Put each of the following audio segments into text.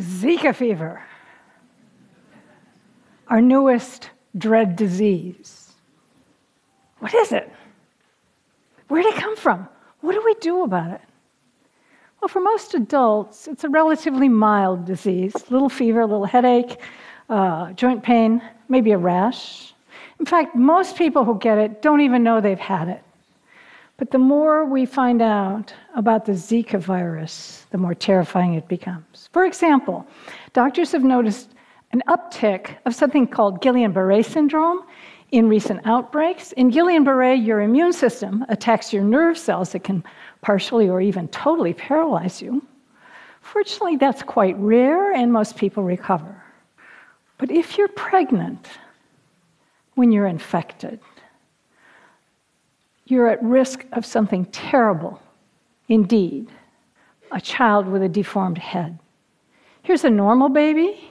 Zika fever, our newest dread disease. What is it? Where did it come from? What do we do about it? Well, for most adults, it's a relatively mild disease little fever, a little headache, uh, joint pain, maybe a rash. In fact, most people who get it don't even know they've had it. But the more we find out about the Zika virus, the more terrifying it becomes. For example, doctors have noticed an uptick of something called Guillain Barre syndrome in recent outbreaks. In Guillain Barre, your immune system attacks your nerve cells that can partially or even totally paralyze you. Fortunately, that's quite rare and most people recover. But if you're pregnant when you're infected, you're at risk of something terrible indeed a child with a deformed head. Here's a normal baby.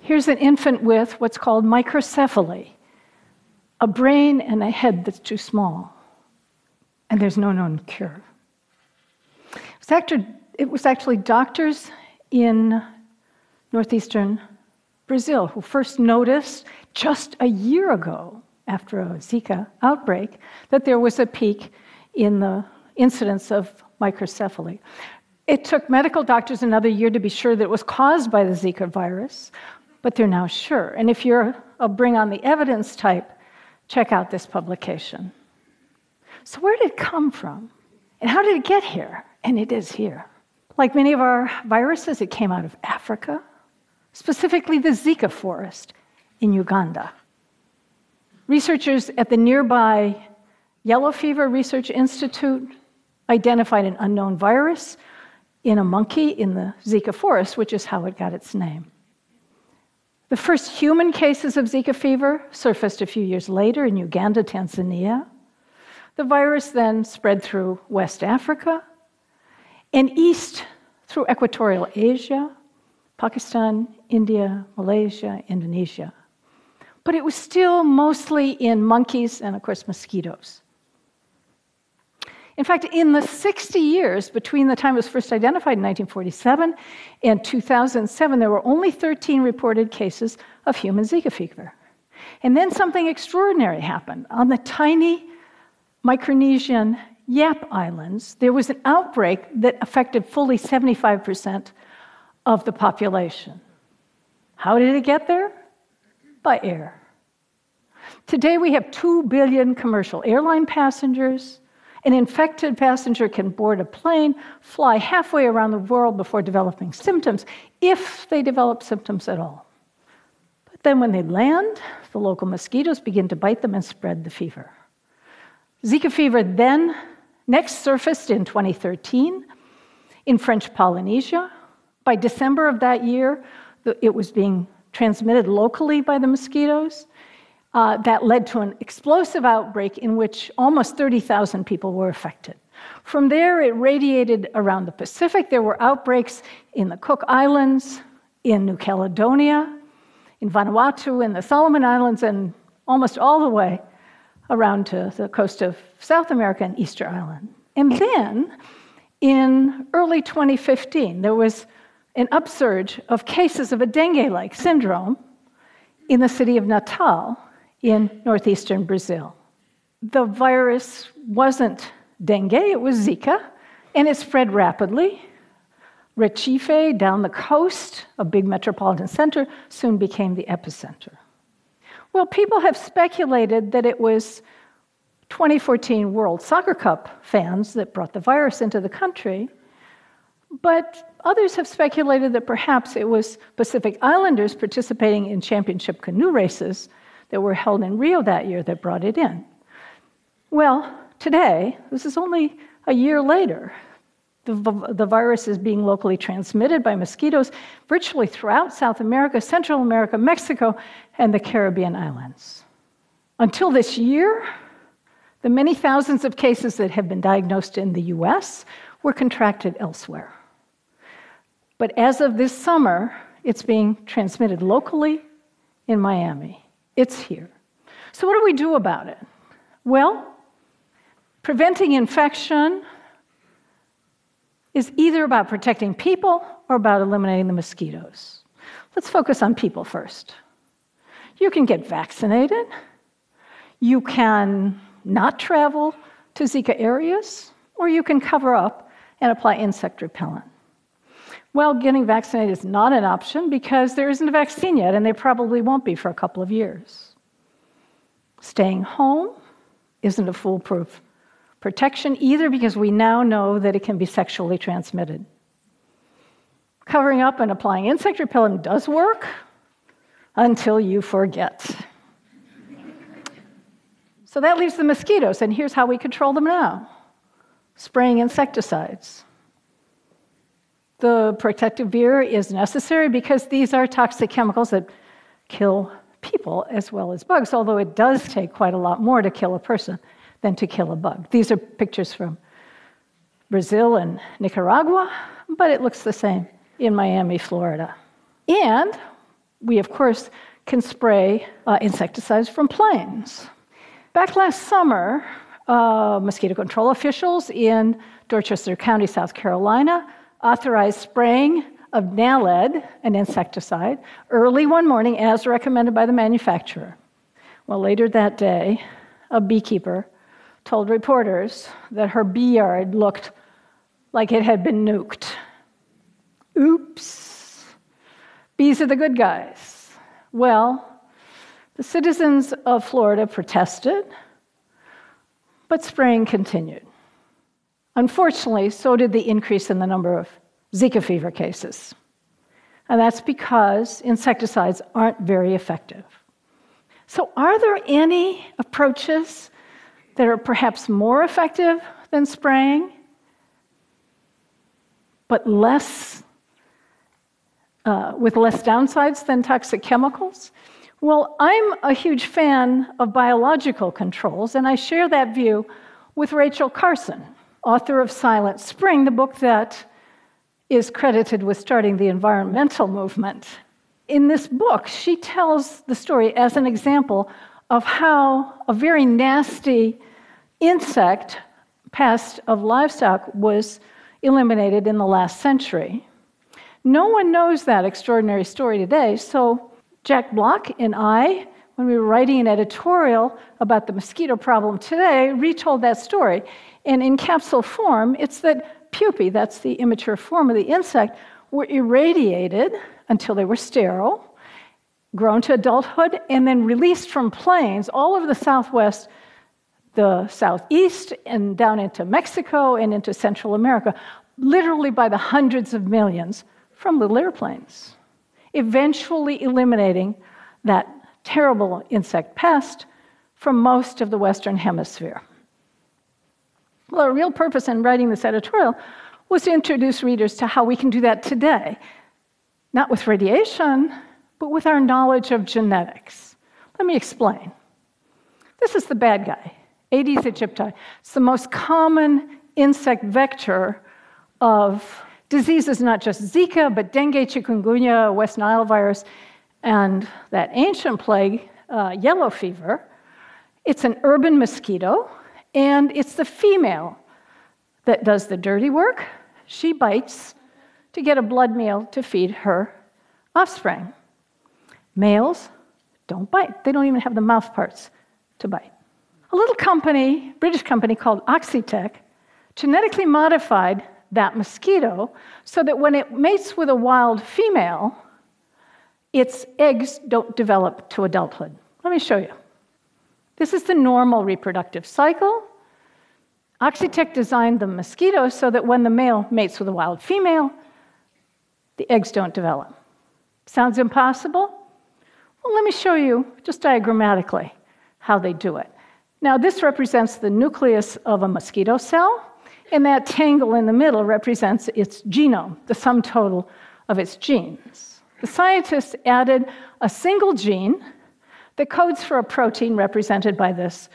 Here's an infant with what's called microcephaly a brain and a head that's too small. And there's no known cure. It was, actually, it was actually doctors in northeastern Brazil who first noticed just a year ago after a Zika outbreak that there was a peak in the incidence of microcephaly. It took medical doctors another year to be sure that it was caused by the Zika virus, but they're now sure. And if you're a bring on the evidence type, check out this publication. So, where did it come from? And how did it get here? And it is here. Like many of our viruses, it came out of Africa, specifically the Zika forest in Uganda. Researchers at the nearby Yellow Fever Research Institute identified an unknown virus in a monkey in the Zika forest, which is how it got its name. The first human cases of Zika fever surfaced a few years later in Uganda, Tanzania. The virus then spread through West Africa and east through equatorial Asia, Pakistan, India, Malaysia, Indonesia but it was still mostly in monkeys and, of course, mosquitoes. In fact, in the 60 years between the time it was first identified in 1947 and 2007, there were only 13 reported cases of human Zika fever. And then something extraordinary happened. On the tiny Micronesian Yap Islands, there was an outbreak that affected fully 75% of the population. How did it get there? By air. Today we have 2 billion commercial airline passengers. An infected passenger can board a plane, fly halfway around the world before developing symptoms, if they develop symptoms at all. But then when they land, the local mosquitoes begin to bite them and spread the fever. Zika fever then next surfaced in 2013 in French Polynesia. By December of that year, it was being transmitted locally by the mosquitoes. Uh, that led to an explosive outbreak in which almost 30,000 people were affected. From there, it radiated around the Pacific. There were outbreaks in the Cook Islands, in New Caledonia, in Vanuatu, in the Solomon Islands, and almost all the way around to the coast of South America and Easter Island. And then, in early 2015, there was an upsurge of cases of a dengue like syndrome in the city of Natal in northeastern Brazil. The virus wasn't dengue, it was Zika, and it spread rapidly. Recife, down the coast, a big metropolitan center, soon became the epicenter. Well, people have speculated that it was 2014 World Soccer Cup fans that brought the virus into the country. But others have speculated that perhaps it was Pacific Islanders participating in championship canoe races that were held in Rio that year that brought it in. Well, today, this is only a year later, the, the, virus is being locally transmitted by mosquitoes virtually throughout South America, Central America, Mexico, and the Caribbean islands. Until this year, the many thousands of cases that have been diagnosed in the US were contracted elsewhere. But as of this summer, it's being transmitted locally in Miami. It's here. So, what do we do about it? Well, preventing infection is either about protecting people or about eliminating the mosquitoes. Let's focus on people first. You can get vaccinated, you can not travel to Zika areas, or you can cover up and apply insect repellent. Well, getting vaccinated is not an option because there isn't a vaccine yet, and there probably won't be for a couple of years. Staying home isn't a foolproof protection either because we now know that it can be sexually transmitted. Covering up and applying insect repellent does work until you forget. so that leaves the mosquitoes, and here's how we control them now spraying insecticides. The protective gear is necessary because these are toxic chemicals that kill people as well as bugs, although it does take quite a lot more to kill a person than to kill a bug. These are pictures from Brazil and Nicaragua, but it looks the same in Miami, Florida. And we, of course, can spray uh, insecticides from planes. Back last summer, uh, mosquito control officials in Dorchester County, South Carolina, authorized spraying of Naled, an insecticide, early one morning as recommended by the manufacturer. Well, later that day, a beekeeper told reporters that her bee yard looked like it had been nuked. Oops. Bees are the good guys. Well, the citizens of Florida protested, but spraying continued. Unfortunately, so did the increase in the number of Zika fever cases. And that's because insecticides aren't very effective. So, are there any approaches that are perhaps more effective than spraying, but less, uh, with less downsides than toxic chemicals? Well, I'm a huge fan of biological controls, and I share that view with Rachel Carson author of Silent Spring, the book that is credited with starting the environmental movement. In this book, she tells the story as an example of how a very nasty insect, pest of livestock, was eliminated in the last century. No one knows that extraordinary story today, so Jack Block and I, when we were writing an editorial about the mosquito problem today, retold that story. And in capsule form, it's that pupae, that's the immature form of the insect, were irradiated until they were sterile, grown to adulthood, and then released from planes all over the southwest, the southeast, and down into Mexico and into Central America, literally by the hundreds of millions from little airplanes, eventually eliminating that terrible insect pest from most of the Western Hemisphere. Well, our real purpose in writing this editorial was to introduce readers to how we can do that today, not with radiation, but with our knowledge of genetics. Let me explain. This is the bad guy, Aedes aegypti. It's the most common insect vector of diseases, not just Zika, but dengue, chikungunya, West Nile virus, and that ancient plague, uh, yellow fever. It's an urban mosquito. And it's the female that does the dirty work. She bites to get a blood meal to feed her offspring. Males don't bite, they don't even have the mouth parts to bite. A little company, British company called Oxitec, genetically modified that mosquito so that when it mates with a wild female, its eggs don't develop to adulthood. Let me show you. This is the normal reproductive cycle. Oxitec designed the mosquito so that when the male mates with a wild female, the eggs don't develop. Sounds impossible? Well, let me show you just diagrammatically how they do it. Now, this represents the nucleus of a mosquito cell, and that tangle in the middle represents its genome, the sum total of its genes. The scientists added a single gene that codes for a protein represented by this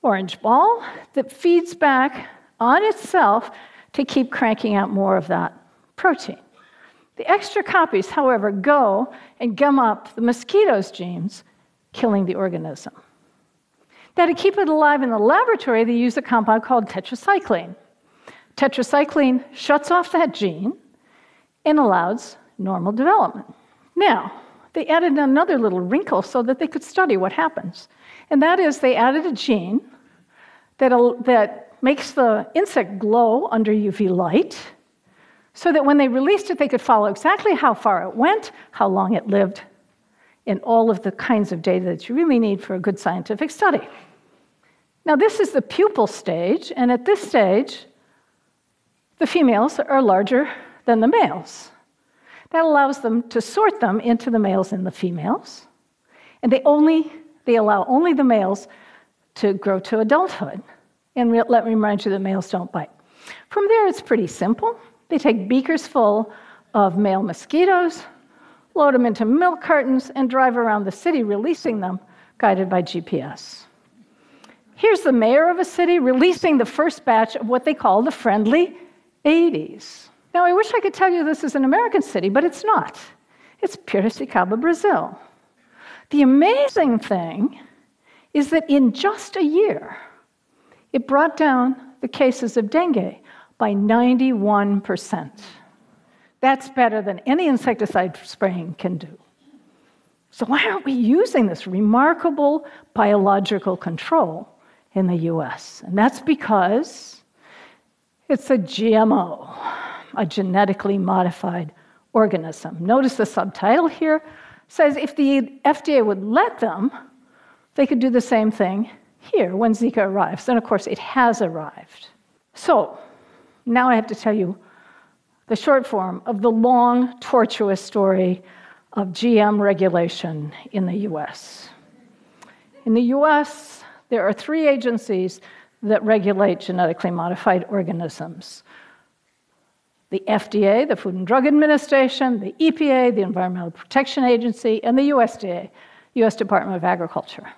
orange ball that feeds back on itself to keep cranking out more of that protein. The extra copies, however, go and gum up the mosquito's genes, killing the organism. Now, to keep it alive in the laboratory, they use a compound called tetracycline. Tetracycline shuts off that gene and allows normal development. Now, they added another little wrinkle so that they could study what happens. And that is, they added a gene that, that makes the insect glow under UV light so that when they released it, they could follow exactly how far it went, how long it lived, and all of the kinds of data that you really need for a good scientific study. Now, this is the pupal stage, and at this stage, the females are larger than the males. That allows them to sort them into the males and the females, and they only they allow only the males to grow to adulthood. And let me remind you that males don't bite. From there, it's pretty simple. They take beakers full of male mosquitoes, load them into milk cartons, and drive around the city, releasing them, guided by GPS. Here's the mayor of a city releasing the first batch of what they call the friendly Aedes. Now, I wish I could tell you this is an American city, but it's not. It's Piracicaba, Brazil. The amazing thing is that in just a year, it brought down the cases of dengue by 91%. That's better than any insecticide spraying can do. So, why aren't we using this remarkable biological control in the US? And that's because it's a GMO, a genetically modified organism. Notice the subtitle here says if the FDA would let them, they could do the same thing here when Zika arrives. And of course, it has arrived. So, now I have to tell you the short form of the long, tortuous story of GM regulation in the US. In the US, there are three agencies that regulate genetically modified organisms the FDA, the Food and Drug Administration, the EPA, the Environmental Protection Agency, and the USDA, US Department of Agriculture.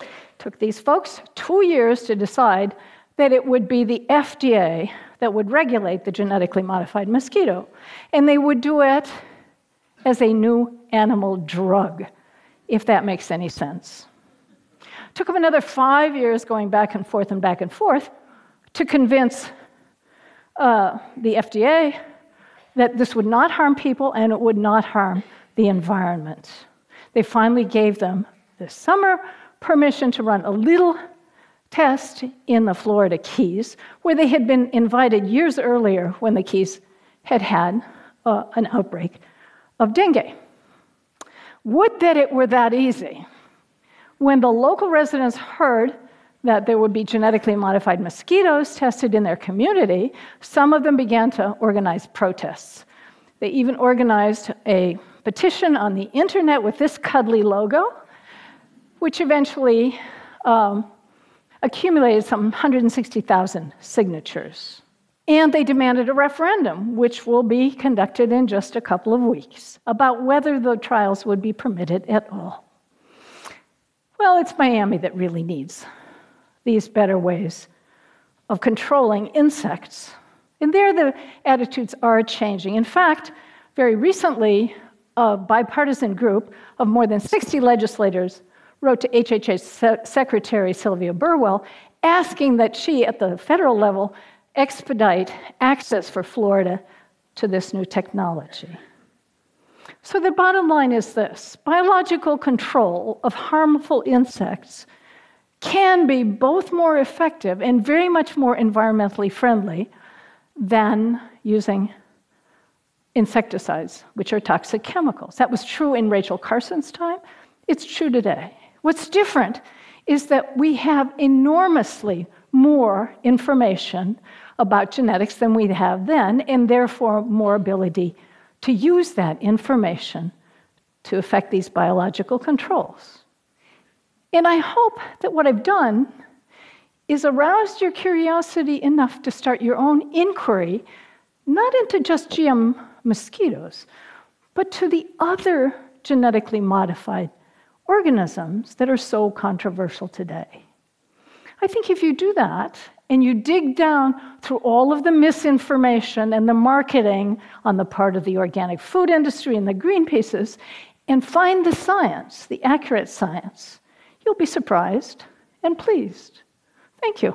It took these folks two years to decide that it would be the FDA that would regulate the genetically modified mosquito. And they would do it as a new animal drug, if that makes any sense. It took them another five years going back and forth and back and forth to convince uh, the FDA that this would not harm people and it would not harm the environment. They finally gave them this summer permission to run a little test in the Florida Keys, where they had been invited years earlier when the Keys had had uh, an outbreak of dengue. Would that it were that easy. When the local residents heard that there would be genetically modified mosquitoes tested in their community, some of them began to organize protests. They even organized a petition on the internet with this cuddly logo, which eventually um, accumulated some 160,000 signatures. And they demanded a referendum, which will be conducted in just a couple of weeks, about whether the trials would be permitted at all. Well, it's Miami that really needs these better ways of controlling insects. And there, the attitudes are changing. In fact, very recently, a bipartisan group of more than 60 legislators wrote to HHS Secretary Sylvia Burwell asking that she, at the federal level, expedite access for Florida to this new technology. So, the bottom line is this biological control of harmful insects can be both more effective and very much more environmentally friendly than using insecticides, which are toxic chemicals. That was true in Rachel Carson's time, it's true today. What's different is that we have enormously more information about genetics than we have then, and therefore more ability to use that information to affect these biological controls. And I hope that what I've done is aroused your curiosity enough to start your own inquiry, not into just GM mosquitoes, but to the other genetically modified organisms that are so controversial today. I think if you do that and you dig down through all of the misinformation and the marketing on the part of the organic food industry and the Greenpeaces and find the science, the accurate science, you'll be surprised and pleased. Thank you.